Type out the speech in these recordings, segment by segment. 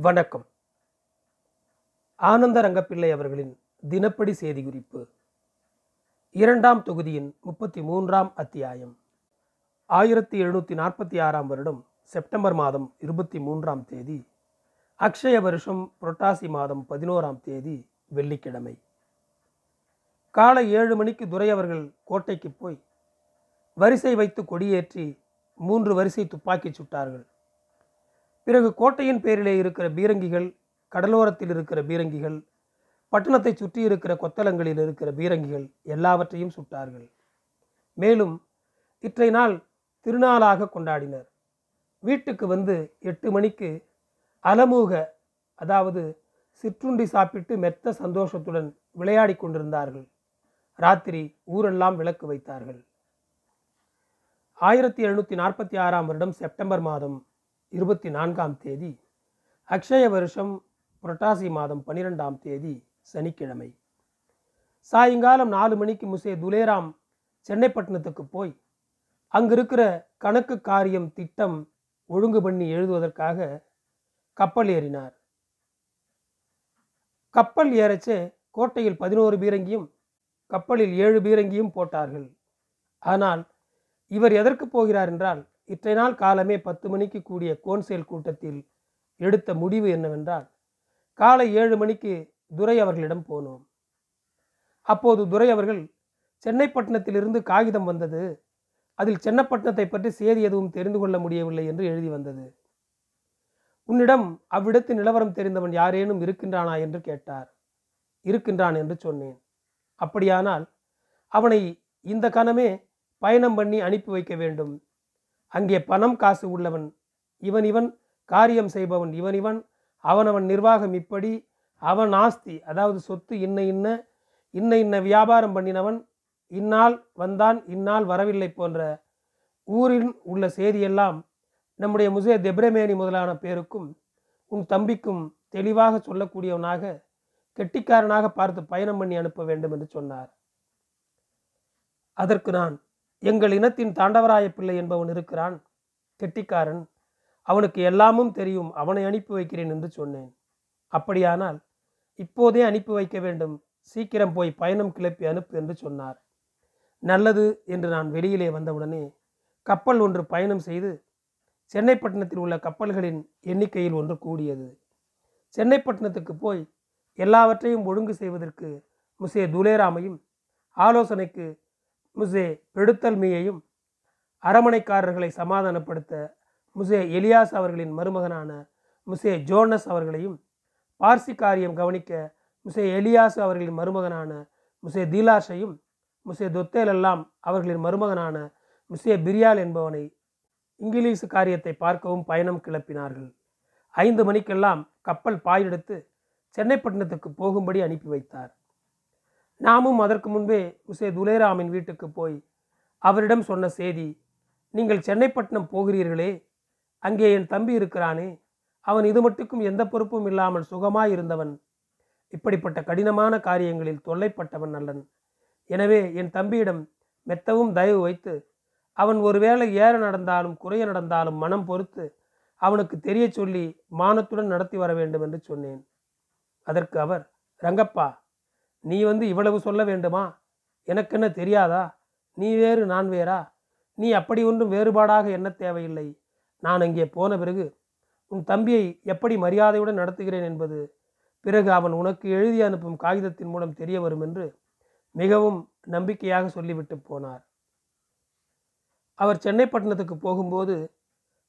வணக்கம். ஆனந்த ரங்கப்பிள்ளை அவர்களின் தினப்படி செய்தி குறிப்பு இரண்டாம் தொகுதியின் முப்பத்தி மூன்றாம் அத்தியாயம். ஆயிரத்தி எழுநூற்றி நாற்பத்தி ஆறாம் வருடம் செப்டம்பர் மாதம் இருபத்தி மூன்றாம் தேதி அக்ஷய வருஷம் புரட்டாசி மாதம் பதினோராம் தேதி வெள்ளிக்கிழமை. காலை ஏழு மணிக்கு துரை அவர்கள் கோட்டைக்கு போய் வரிசை வைத்து கொடியேற்றி மூன்று வரிசை துப்பாக்கி சுட்டார்கள். பிறகு கோட்டையின் பேரிலே இருக்கிற பீரங்கிகள் கடலோரத்தில் இருக்கிற பீரங்கிகள் பட்டணத்தை சுற்றி இருக்கிற கொத்தலங்களில் இருக்கிற பீரங்கிகள் எல்லாவற்றையும் சுட்டார்கள். மேலும் இற்றை நாள் திருநாளாக கொண்டாடினர். வீட்டுக்கு வந்து எட்டு மணிக்கு அலமூக அதாவது சிற்றுண்டி சாப்பிட்டு மெத்த சந்தோஷத்துடன் விளையாடி கொண்டிருந்தார்கள். ராத்திரி ஊரெல்லாம் விளக்கு வைத்தார்கள். ஆயிரத்தி எழுநூற்றி நாற்பத்தி ஆறாம் வருடம் செப்டம்பர் மாதம் இருபத்தி நான்காம் தேதி அக்ஷய வருஷம் புரட்டாசி மாதம் பன்னிரெண்டாம் தேதி சனிக்கிழமை. சாயங்காலம் நாலு மணிக்கு முசே துலேராம் சென்னைப்பட்டினத்துக்கு போய் அங்கிருக்கிற கணக்கு காரியம் திட்டம் ஒழுங்கு பண்ணி எழுதுவதற்காக கப்பல் ஏறினார். கப்பல் ஏறச்சே கோட்டையில் பதினோரு பீரங்கியும் கப்பலில் ஏழு பீரங்கியும் போட்டார்கள். ஆனால் இவர் எதற்கு போகிறார் என்றால் இற்றை நாள் காலமே பத்து மணிக்கு கூடிய கோன்சேல் கூட்டத்தில் எடுத்த முடிவு என்னவென்றால் காலை ஏழு மணிக்கு துரை அவர்களிடம் போனோம். அப்போது துரை அவர்கள் சென்னைப்பட்டினத்திலிருந்து காகிதம் வந்தது. அதில் சென்னப்பட்டினத்தை பற்றி செய்தி எதுவும் தெரிந்து கொள்ள முடியவில்லை என்று எழுதி வந்தது. உன்னிடம் அவ்விடத்து நிலவரம் தெரிந்தவன் யாரேனும் இருக்கின்றானா? என்று கேட்டார். இருக்கின்றான் என்று சொன்னேன். அப்படியானால் அவனை இந்த கணமே பயணம் பண்ணி அனுப்பி வைக்க வேண்டும். அங்கே பணம் காசு உள்ளவன். இவன் இவன் காரியம் செய்பவன் இவன் இவன். அவனவன் நிர்வாகம் இப்படி. அவன் ஆஸ்தி அதாவது சொத்து இன்ன இன்ன. இன்ன இன்ன வியாபாரம் பண்ணினவன். இந்நாள் வந்தான் இந்நாள் வரவில்லை போன்ற ஊரில் உள்ள செய்தியெல்லாம் நம்முடைய முசே தெப்ரமேனி முதலான பேருக்கும் உன் தம்பிக்கும் தெளிவாக சொல்லக்கூடியவனாக கெட்டிக்காரனாக பார்த்து பயணம் பண்ணி அனுப்ப வேண்டும் என்று சொன்னார். அதற்கு நான் எங்கள் இனத்தின் தாண்டவராய பிள்ளை என்பவன் இருக்கிறான். கெட்டிக்காரன். அவனுக்கு எல்லாமும் தெரியும். அவனை அனுப்பி வைக்கிறேன் என்று சொன்னேன். அப்படியானால் இப்போதே அனுப்பி வைக்க வேண்டும். சீக்கிரம் போய் பயணம் கிளப்பி அனுப்பு என்று சொன்னார். நல்லது என்று நான் வெளியிலே வந்தவுடனே கப்பல் ஒன்று பயணம் செய்து சென்னைப்பட்டினத்தில் உள்ள கப்பல்களின் எண்ணிக்கையில் ஒன்று கூடியது. சென்னைப்பட்டினத்துக்கு போய் எல்லாவற்றையும் ஒழுங்கு செய்வதற்கு முசே துலேராமையும் ஆலோசனைக்கு முசே பெடுத்தல்மியையும் அரமனைக்காரர்களை சமாதானப்படுத்த முசே எலியாஸ் அவர்களின் மருமகனான முசே ஜோனஸ் அவர்களையும் பார்சி காரியம் கவனிக்க முசே எலியாஸ் அவர்களின் மருமகனான முசே தீலாஷையும் முசே தொத்தேல் எல்லாம் அவர்களின் மருமகனான முசே பிரியால் என்பவனை இங்கிலீஷ் காரியத்தை பார்க்கவும் பயணம் கிளப்பினார்கள். ஐந்து மணிக்கெல்லாம் கப்பல் பாயெடுத்து சென்னைப்பட்டினத்துக்கு போகும்படி அனுப்பி வைத்தார். நாமும் அதற்கு முன்பே உசே துலேராமின் வீட்டுக்கு போய் அவரிடம் சொன்ன செய்தி நீங்கள் சென்னைப்பட்டினம் போகிறீர்களே அங்கே என் தம்பி இருக்கிறானே அவன் இது மட்டுக்கும் எந்த பொறுப்பும் இல்லாமல் சுகமாய் இருந்தவன் இப்படிப்பட்ட கடினமான காரியங்களில் தொல்லைப்பட்டவன் நல்லன் எனவே என் தம்பியிடம் மெத்தவும் தயவு வைத்து அவன் ஒருவேளை ஏற நடந்தாலும் குறைய நடந்தாலும் மனம் பொறுத்து அவனுக்கு தெரிய சொல்லி மானத்துடன் நடத்தி வர வேண்டும் என்று சொன்னேன். அதற்கு அவர் ரங்கப்பா நீ வந்து இவ்வளவு சொல்ல வேண்டுமா? எனக்கென்ன தெரியாதா? நீ வேறு நான் வேறா? நீ அப்படி ஒன்றும் வேறுபாடாக என்ன தேவையில்லை. நான் அங்கே போன பிறகு உன் தம்பியை எப்படி மரியாதையுடன் நடத்துகிறேன் என்பது பிறகு அவன் உனக்கு எழுதி அனுப்பும் காகிதத்தின் மூலம் தெரிய வரும் என்று மிகவும் நம்பிக்கையாக சொல்லிவிட்டு போனார். அவர் சென்னைப்பட்டினத்துக்கு போகும்போது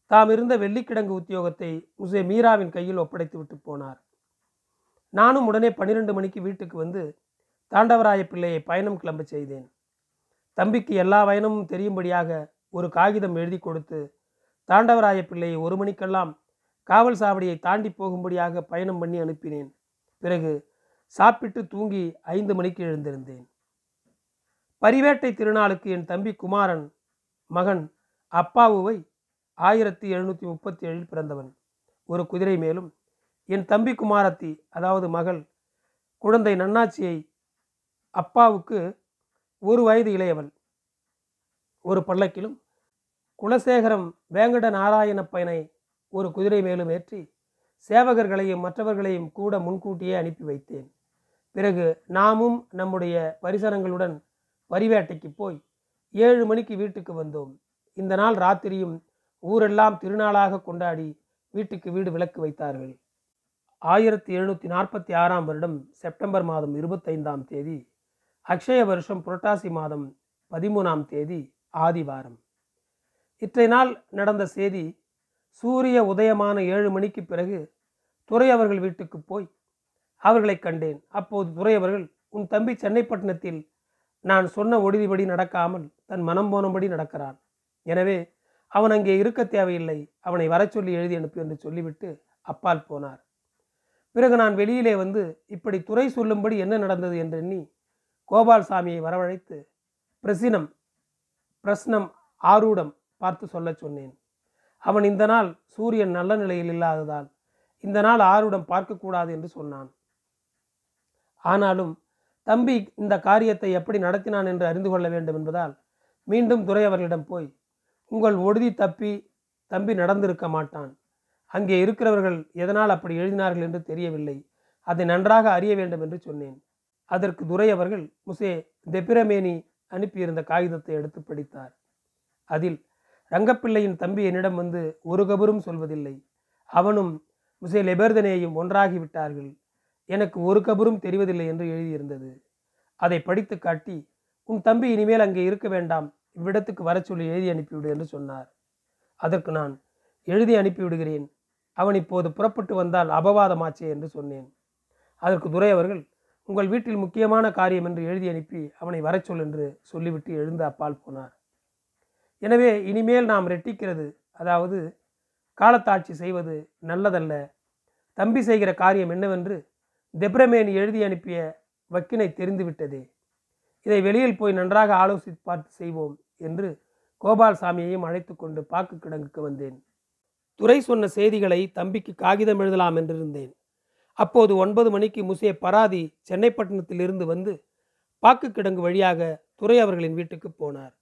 தாம் இருந்த வெள்ளிக்கிழங்கு உத்தியோகத்தை முசே மீராவின் கையில் ஒப்படைத்து விட்டு போனார். நானும் உடனே பன்னிரெண்டு மணிக்கு வீட்டுக்கு வந்து தாண்டவராய பிள்ளையை பயணம் கிளம்ப செய்தேன். தம்பிக்கு எல்லா பயணமும் தெரியும்படியாக ஒரு காகிதம் எழுதி கொடுத்து தாண்டவராய பிள்ளையை ஒரு மணிக்கெல்லாம் காவல் சாவடியை தாண்டி போகும்படியாக பயணம் பண்ணி அனுப்பினேன். பிறகு சாப்பிட்டு தூங்கி ஐந்து மணிக்கு எழுந்திருந்தேன். பரிவேட்டை திருநாளுக்கு என் தம்பி குமாரன் மகன் அப்பாவுவை ஆயிரத்தி எழுநூற்றி முப்பத்தி ஏழில் பிறந்தவன். ஒரு குதிரை மேலும் என் தம்பி குமாரத்தி அதாவது மகள் குழந்தை நன்னாச்சியை அப்பாவுக்கு ஒரு வயது இளையவள். ஒரு பல்லக்கிலும் குலசேகரம் வேங்கட நாராயண பயனை ஒரு குதிரை மேலும் ஏற்றி சேவகர்களையும் மற்றவர்களையும் கூட முன்கூட்டியே அனுப்பி வைத்தேன். பிறகு நாமும் நம்முடைய பரிசரங்களுடன் பரிவேட்டைக்கு போய் ஏழு மணிக்கு வீட்டுக்கு வந்தோம். இந்த நாள் ராத்திரியும் ஊரெல்லாம் திருநாளாக கொண்டாடி வீட்டுக்கு வீடு விளக்கு வைத்தார்கள். ஆயிரத்தி எழுநூற்றி நாற்பத்தி ஆறாம் வருடம் செப்டம்பர் மாதம் இருபத்தைந்தாம் தேதி அக்ஷய வருஷம் புரட்டாசி மாதம் பதிமூணாம் தேதி ஆதிவாரம். இற்றை நாள் நடந்த செய்தி சூரிய உதயமான ஏழு மணிக்கு பிறகு துறை அவர்கள் வீட்டுக்கு போய் அவர்களை கண்டேன். அப்போது துறை அவர்கள் உன் தம்பி சென்னைப்பட்டினத்தில் நான் சொன்ன ஒடிதிபடி நடக்காமல் தன் மனம் போனபடி நடக்கிறான். எனவே அவன் அங்கே இருக்க தேவையில்லை. அவனை வரச் சொல்லி எழுதி அனுப்பு என்று சொல்லிவிட்டு அப்பால் போனார். பிறகு நான் வெளியிலே வந்து இப்படி துறை சொல்லும்படி என்ன நடந்தது என்று எண்ணி கோபால்சாமியை வரவழைத்து பிரசினம் பிரஸ்னம் ஆரூடம் பார்த்து சொல்லச் சொன்னேன். அவன் இந்த நாள் சூரியன் நல்ல நிலையில் இல்லாததால் இந்த நாள் ஆரூடம் பார்க்கக்கூடாது என்று சொன்னான். ஆனாலும் தம்பி இந்த காரியத்தை எப்படி நடத்தினான் என்று அறிந்து கொள்ள வேண்டும் என்பதால் மீண்டும் துறை அவர்களிடம் போய் உங்கள் ஒடுதி தப்பி தம்பி நடந்திருக்க மாட்டான். அங்கே இருக்கிறவர்கள் எதனால் அப்படி எழுதினார்கள் என்று தெரியவில்லை. அதை நன்றாக அறிய வேண்டும் என்று சொன்னேன். அதற்கு துரை அவர்கள் முசே தெப்பிரமேனி அனுப்பியிருந்த காகிதத்தை எடுத்து படித்தார். அதில் ரங்கப்பிள்ளையின் தம்பி என்னிடம் வந்து ஒரு கபரும் சொல்வதில்லை. அவனும் முசே லெபர்தனேயும் ஒன்றாகிவிட்டார்கள் எனக்கு ஒரு கபரும் தெரிவதில்லை என்று எழுதியிருந்தது. அதை படித்து காட்டி உன் தம்பி இனிமேல் அங்கே இருக்க வேண்டாம். இவ்விடத்துக்கு வரச் சொல்லி எழுதி அனுப்பிவிடு என்று சொன்னார். அதற்கு நான் எழுதி அனுப்பிவிடுகிறேன். அவன் இப்போது புறப்பட்டு வந்தால் அபவாதமாச்சே என்று சொன்னேன். அதற்கு துரை அவர்கள் உங்கள் வீட்டில் முக்கியமான காரியம் என்று எழுதி அனுப்பி அவனை வரச் சொல் என்று சொல்லிவிட்டு எழுந்து அப்பால் போனார். எனவே இனிமேல் நாம் ரெட்டிக்கிறது அதாவது காலத்தாட்சி செய்வது நல்லதல்ல. தம்பி செய்கிற காரியம் என்னவென்று தெப்ரமேன் எழுதி அனுப்பிய வக்கினை தெரிந்துவிட்டதே இதை வெளியில் போய் நன்றாக ஆலோசித்து பார்த்து செய்வோம் என்று கோபால்சாமியையும் அழைத்து கொண்டு பாக்கு கிடங்குக்கு வந்தேன். துரை சொன்ன செய்திகளை தம்பிக்கு காகிதம் எழுதலாம் என்றிருந்தேன். அப்போது ஒன்பது மணிக்கு முசே பராதி சென்னைப்பட்டினத்திலிருந்து வந்து பாக்கு கிடங்கு வழியாக துரை அவர்களின் வீட்டுக்கு போனார்.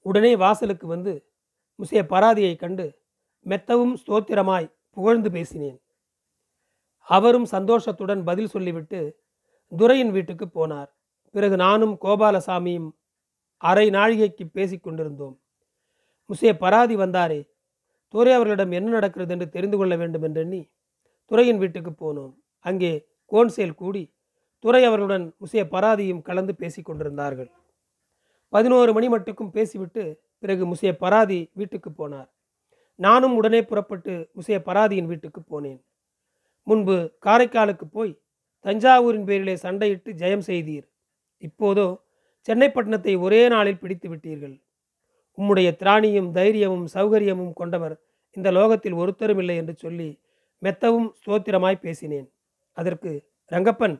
உடனே வாசலுக்கு வந்து முசே பராதியை கண்டு மெத்தவும் ஸ்தோத்திரமாய் புகழ்ந்து பேசினேன். அவரும் சந்தோஷத்துடன் பதில் சொல்லிவிட்டு துரையின் வீட்டுக்கு போனார். பிறகு நானும் கோபாலசாமியும் அரை நாழிகைக்கு பேசிக்கொண்டிருந்தோம் முசே பராதி வந்தாரே துரை அவர்களிடம் என்ன நடக்கிறது என்று தெரிந்து கொள்ள வேண்டும் என்றெண்ணி துறையின் வீட்டுக்கு போனோம். அங்கே கோன்சேல் கூடி துறை அவர்களுடன் முசே பராதியும் கலந்து பேசிக் கொண்டிருந்தார்கள். பதினோரு மணி மட்டுக்கும் பேசிவிட்டு பிறகு முசிய பராதி வீட்டுக்கு போனார். நானும் உடனே புறப்பட்டு முசிய பராதியின் வீட்டுக்கு போனேன். முன்பு காரைக்காலுக்கு போய் தஞ்சாவூரின் பேரிலே சண்டையிட்டு ஜெயம் செய்தீர். இப்போதோ சென்னைப்பட்டினத்தை ஒரே நாளில் பிடித்து விட்டீர்கள். உம்முடைய திராணியும் தைரியமும் சௌகரியமும் கொண்டவர். இந்த லோகத்தில் ஒருத்தரும் இல்லை என்று சொல்லி மெத்தவும் ஸ்தோத்திரமாய் பேசினேன். அதற்கு ரங்கப்பன்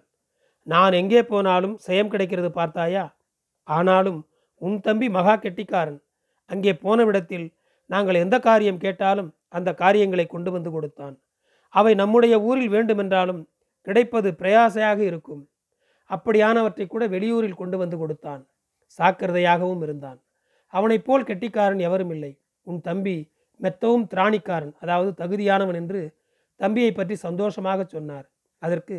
நான் எங்கே போனாலும் செயம் கிடைக்கிறது பார்த்தாயா? ஆனாலும் உன் தம்பி மகா கெட்டிக்காரன். அங்கே போன விடத்தில் நாங்கள் எந்த காரியம் கேட்டாலும் அந்த காரியங்களை கொண்டு வந்து கொடுத்தான். அவை நம்முடைய ஊரில் வேண்டுமென்றாலும் கிடைப்பது பிரயாசையாக இருக்கும். அப்படியானவற்றை கூட வெளியூரில் கொண்டு வந்து கொடுத்தான். சாக்கிரதையாகவும் இருந்தான். அவனைப் போல் கெட்டிக்காரன் எவரும் இல்லை. உன் தம்பி மெத்தவும் திராணிக்காரன் அதாவது தகுதியானவன் என்று தம்பியை பற்றி சந்தோஷமாக சொன்னார். அதற்கு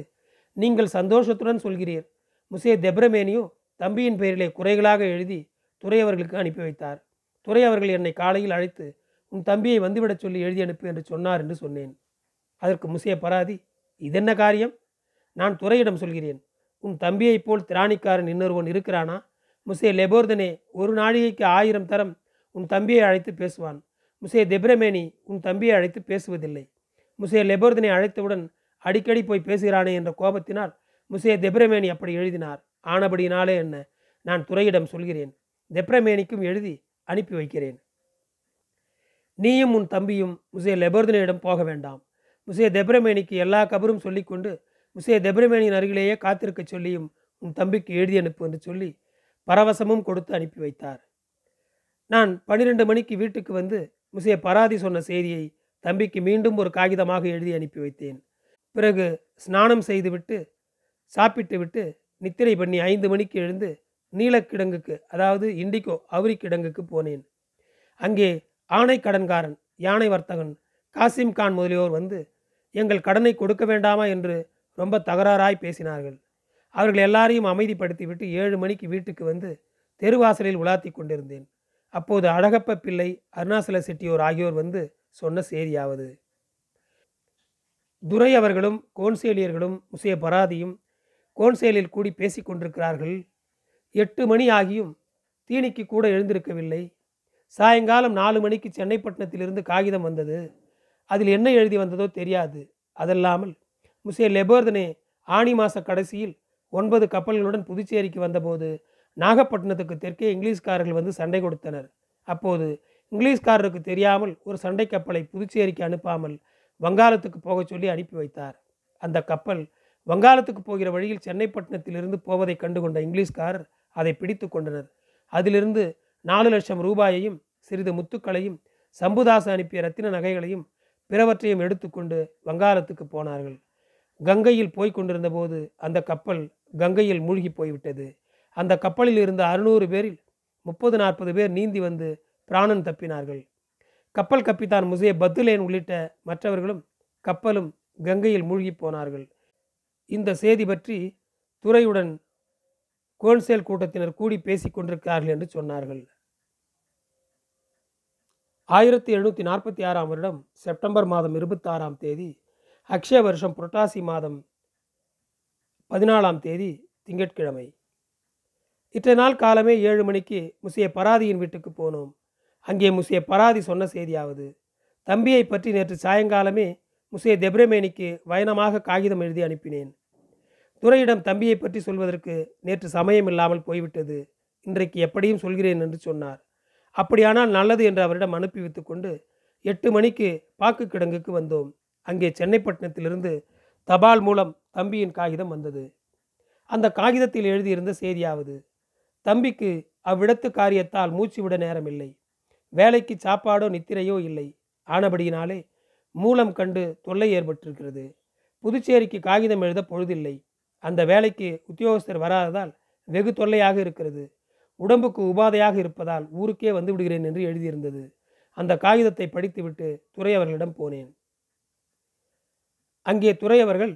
நீங்கள் சந்தோஷத்துடன் சொல்கிறீர். முசே தெப்ரமேனியோ தம்பியின் பெயரிலே குறைகளாக எழுதி துறை அவர்களுக்கு அனுப்பி வைத்தார். துறை அவர்கள் என்னை காலையில் அழைத்து உன் தம்பியை வந்துவிடச் சொல்லி எழுதி அனுப்பு என்று சொன்னார் என்று சொன்னேன். அதற்கு முசே பராதி இதென்ன காரியம்? நான் துறையிடம் சொல்கிறேன். உன் தம்பியைப் போல் திராணிக்காரன் இன்னொருவன் இருக்கிறானா? முசே லெபோர்தனே ஒரு நாழிகைக்கு ஆயிரம் தரம் உன் தம்பியை அழைத்து பேசுவான். முசே தெப்ரமேனி உன் தம்பியை அழைத்து பேசுவதில்லை. முசே லெபோர்தனை அழைத்தவுடன் அடிக்கடி போய் பேசுகிறானே என்ற கோபத்தினால் முசே தெப்ரமேனி அப்படி எழுதினார். ஆனபடினாலே என்ன? நான் துறையிடம் சொல்கிறேன். தெப்ரமேனிக்கும் எழுதி அனுப்பி வைக்கிறேன். நீயும் உன் தம்பியும் முசே லெபோர்தனிடம் போக வேண்டாம். முசே தெப்ரமேனிக்கு எல்லா கபரும் சொல்லிக்கொண்டு முசே தெப்ரமேனியின் அருகிலேயே காத்திருக்க சொல்லியும் உன் தம்பிக்கு எழுதி அனுப்பு என்று சொல்லி பரவசமும் கொடுத்து அனுப்பி வைத்தார். நான் பன்னிரெண்டு மணிக்கு வீட்டுக்கு வந்து முசே பராதி சொன்ன செய்தியை தம்பிக்கு மீண்டும் ஒரு காகிதமாக எழுதி அனுப்பி வைத்தேன். பிறகு ஸ்நானம் செய்துவிட்டு சாப்பிட்டு விட்டு நித்திரை பண்ணி ஐந்து மணிக்கு எழுந்து நீலக்கிடங்குக்கு அதாவது இண்டிகோ அவுரி கிடங்குக்கு போனேன். அங்கே ஆணை கடன்காரன் யானை வர்த்தகன் காசிம் கான் முதலியோர் வந்து எங்கள் கடனை கொடுக்க வேண்டாமா? என்று ரொம்ப தகராறாய் பேசினார்கள். அவர்கள் எல்லாரையும் அமைதிப்படுத்திவிட்டு ஏழு மணிக்கு வீட்டுக்கு வந்து தெருவாசலில் உலாத்தி கொண்டிருந்தேன். அப்போது அழகப்ப பிள்ளை அருணாசல செட்டியோர் ஆகியோர் வந்து சொன்ன செய்தியாவது. துரை அவர்களும் கோன்சேலியர்களும் முசைய பராதியும் கோன்சேலில் கூடி பேசிக் கொண்டிருக்கிறார்கள். எட்டு மணி ஆகியும் தீனிக்கு கூட எழுந்திருக்கவில்லை. சாயங்காலம் நாலு மணிக்கு சென்னைப்பட்டினத்திலிருந்து காகிதம் வந்தது. அதில் என்ன எழுதி வந்ததோ தெரியாது. அதல்லாமல் முசே லெபோர்தனே ஆணி மாத கடைசியில் ஒன்பது கப்பல்களுடன் புதுச்சேரிக்கு வந்தபோது நாகப்பட்டினத்துக்கு தெற்கே இங்கிலீஷ்காரர்கள் வந்து சண்டை கொடுத்தனர். அப்போது இங்கிலீஷ்காரருக்கு தெரியாமல் ஒரு சண்டை கப்பலை புதுச்சேரிக்கு அனுப்பாமல் வங்காளத்துக்கு போகச் சொல்லி அனுப்பி வைத்தார். அந்த கப்பல் வங்காளத்துக்கு போகிற வழியில் சென்னைப்பட்டினத்திலிருந்து போவதை கண்டுகொண்ட இங்கிலீஷ்காரர் அதை பிடித்து கொண்டனர். அதிலிருந்து நாலு லட்சம் ரூபாயையும் சிறிது முத்துக்களையும் சம்புதாசன் அனுப்பிய ரத்தின நகைகளையும் பிறவற்றையும் எடுத்துக்கொண்டு வங்காளத்துக்கு போனார்கள். கங்கையில் போய் கொண்டிருந்த போது அந்த கப்பல் கங்கையில் மூழ்கி போய்விட்டது. அந்த கப்பலில் இருந்த அறுநூறு பேரில் முப்பது நாற்பது பேர் நீந்தி வந்து பிராணன் தப்பினார்கள். கப்பல் கப்பித்தான் முசே பத்துலேன் உள்ளிட்ட மற்றவர்களும் கப்பலும் கங்கையில் மூழ்கி போனார்கள். இந்த செய்தி பற்றி துறையுடன் கோன்சேல் கூட்டத்தினர் கூடி பேசிக்கொண்டிருக்கிறார்கள் என்று சொன்னார்கள். ஆயிரத்தி எழுநூற்றி நாற்பத்தி ஆறாம் வருடம் செப்டம்பர் மாதம் இருபத்தாறாம் தேதி அக்ஷய வருஷம் புரட்டாசி மாதம் பதினாலாம் தேதி திங்கட்கிழமை. இற்றைய நாள் காலமே ஏழு மணிக்கு முசிய பராதியின் வீட்டுக்கு போனோம். அங்கே முசிய பராதி சொன்ன செய்தியாவது தம்பியை பற்றி நேற்று சாயங்காலமே முசிய தெப்ரமேனிக்கு வயனமாக காகிதம் எழுதி அனுப்பினேன். துறையிடம் தம்பியை பற்றி சொல்வதற்கு நேற்று சமயம் இல்லாமல் போய்விட்டது. இன்றைக்கு எப்படியும் சொல்கிறேன் என்று சொன்னார். அப்படியானால் நல்லது என்று அவரிடம் அனுப்பி வைத்து கொண்டு எட்டு மணிக்கு பாக்கு கிடங்குக்கு வந்தோம். அங்கே சென்னைப்பட்டினத்திலிருந்து தபால் மூலம் தம்பியின் காகிதம் வந்தது. அந்த காகிதத்தில் எழுதியிருந்த செய்தியாவது தம்பிக்கு அவ்விடத்து காரியத்தால் மூச்சு விட நேரமில்லை. வேலைக்கு சாப்பாடோ நித்திரையோ இல்லை. ஆனபடியினாலே மூலம் கண்டு தொல்லை ஏற்பட்டிருக்கிறது. புதுச்சேரிக்கு காகிதம் எழுத பொழுதில்லை. அந்த வேலைக்கு உத்தியோகஸ்தர் வராததால் வெகு தொல்லையாக இருக்கிறது. உடம்புக்கு உபாதையாக இருப்பதால் ஊருக்கே வந்து விடுகிறேன் என்று எழுதியிருந்தது. அந்த காகிதத்தை படித்துவிட்டு துறையவர்களிடம் போனேன். அங்கே துறையவர்கள்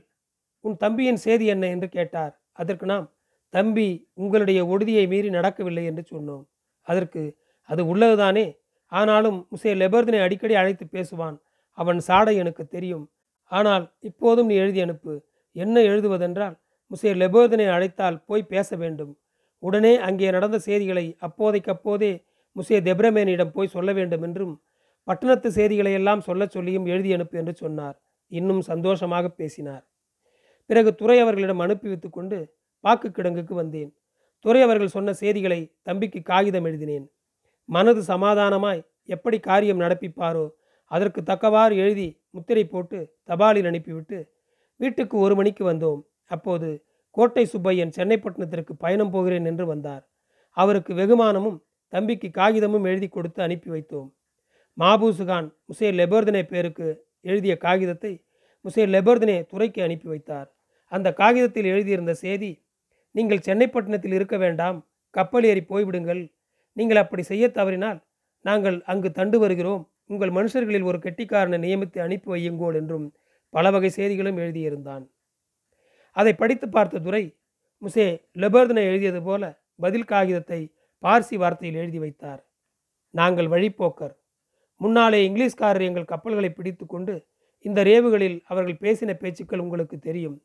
உன் தம்பியின் செய்தி என்ன? என்று கேட்டார். அதற்கு நாம் தம்பி உங்களுடைய ஒடுதியை மீறி நடக்கவில்லை என்று சொன்னோம். அதற்கு அது உள்ளதுதானே? ஆனாலும் முசே லெபர்தனை அடிக்கடி அழைத்து பேசுவான். அவன் சாடை எனக்கு தெரியும். ஆனால் இப்போதும் நீ எழுதி அனுப்பு. என்ன எழுதுவதென்றால் முசே லெபர்தனை அழைத்தால் போய் பேச வேண்டும். உடனே அங்கே நடந்த செய்திகளை அப்போதைக்கப்போதே முசே தெப்ரமேனிடம் போய் சொல்ல வேண்டும் என்றும் பட்டணத்து செய்திகளை எல்லாம் சொல்லச் சொல்லியும் எழுதி அனுப்பு என்று சொன்னார். இன்னும் சந்தோஷமாக பேசினார். பிறகு துறை அவர்களிடம் அனுப்பி வைத்து கொண்டு பாக்கு கிடங்குக்கு வந்தேன். துறை அவர்கள் சொன்ன செய்திகளை தம்பிக்கு காகிதம் எழுதினேன். மனது சமாதானமாய் எப்படி காரியம் நடப்பிப்பாரோ அதற்கு தக்கவாறு எழுதி முத்திரை போட்டு தபாலில் அனுப்பிவிட்டு வீட்டுக்கு ஒரு மணிக்கு வந்தோம். அப்போது கோட்டை சுப்பையன் சென்னைப்பட்டினத்திற்கு பயணம் போகிறேன் என்று வந்தார். அவருக்கு வெகுமானமும் தம்பிக்கு காகிதமும் எழுதி கொடுத்து அனுப்பி வைத்தோம். மாபூசுகான் முசே லெபோர்தனே பேருக்கு எழுதிய காகிதத்தை முசே லெபர்தினே துறைக்கு அனுப்பி வைத்தார். அந்த காகிதத்தில் எழுதியிருந்த செய்தி நீங்கள் சென்னைப்பட்டினத்தில் இருக்க வேண்டாம் கப்பல் ஏறி போய்விடுங்கள். நீங்கள் அப்படி செய்ய தவறினால் நாங்கள் அங்கு தண்டு வருகிறோம். உங்கள் மனுஷர்களில் ஒரு கெட்டிக்காரனை நியமித்து அனுப்பி வையுங்கோள் என்றும் பல வகை செய்திகளும் எழுதியிருந்தான். அதை படித்து பார்த்த துரை முசே லெபர்தனை எழுதியது போல பதில் காகிதத்தை பார்சி வார்த்தையில் எழுதி வைத்தார். நாங்கள் வழிப்போக்கர் முன்னாலே இங்கிலீஷ்காரர் எங்கள் கப்பல்களை பிடித்து கொண்டு இந்த ரேவுகளில் அவர்கள் பேசின பேச்சுக்கள் உங்களுக்கு தெரியும்.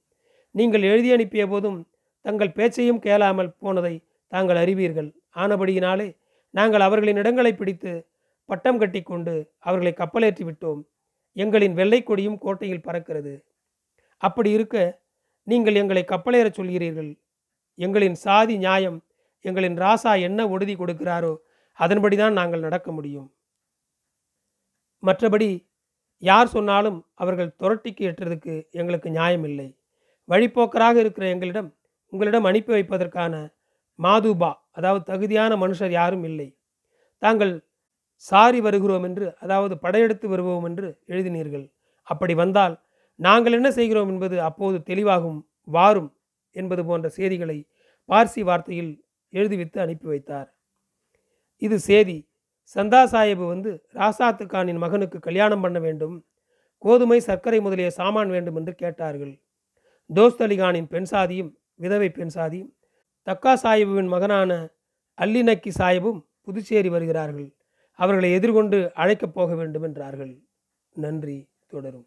நீங்கள் எழுதி அனுப்பிய போதும் தங்கள் பேச்சையும் கேளாமல் போனதை தாங்கள் அறிவீர்கள். ஆனபடியினாலே நாங்கள் அவர்களின் இடங்களை பிடித்து பட்டம் கட்டி கொண்டு அவர்களை கப்பலேற்றி விட்டோம். எங்களின் வெள்ளை கொடியும் கோட்டையில் பறக்கிறது. அப்படி இருக்க நீங்கள் எங்களை கப்பலேறச் சொல்கிறீர்கள். எங்களின் சாதி நியாயம் எங்களின் ராசா என்ன உறுதி கொடுக்கிறாரோ அதன்படிதான் நாங்கள் நடக்க முடியும். மற்றபடி யார் சொன்னாலும் அவர்கள் துரட்டிக்கு எட்டுறதுக்கு எங்களுக்கு நியாயம் இல்லை வழிப்போக்கராக இருக்கிற எங்களிடம் உங்களிடம் அனுப்பி வைப்பதற்கான மாதுபா அதாவது தகுதியான மனுஷர் யாரும் இல்லை. தாங்கள் சாரி வருகிறோம் என்று அதாவது படையெடுத்து வருவோம் என்று எழுதினீர்கள். அப்படி வந்தால் நாங்கள் என்ன செய்கிறோம் என்பது அப்போது தெளிவாகும் வாரும் என்பது போன்ற செய்திகளை பார்சி வார்த்தையில் எழுதிவித்து அனுப்பி வைத்தார். இது சேதி சந்தா சாஹிபு வந்து ராசாத்து கானின் மகனுக்கு கல்யாணம் பண்ண வேண்டும் கோதுமை சர்க்கரை முதலிய சாமான் வேண்டும் என்று கேட்டார்கள். தோஸ்த் அலிகானின் பெண் சாதியும் விதவை பெண் சாதியும் தக்கா சாஹிபுவின் மகனான அல்லி நக்கி சாஹிபும் புதுச்சேரி வருகிறார்கள். அவர்களை எதிர்கொண்டு அழைக்கப் போக வேண்டும் என்றார்கள். நன்றி தொடரும்.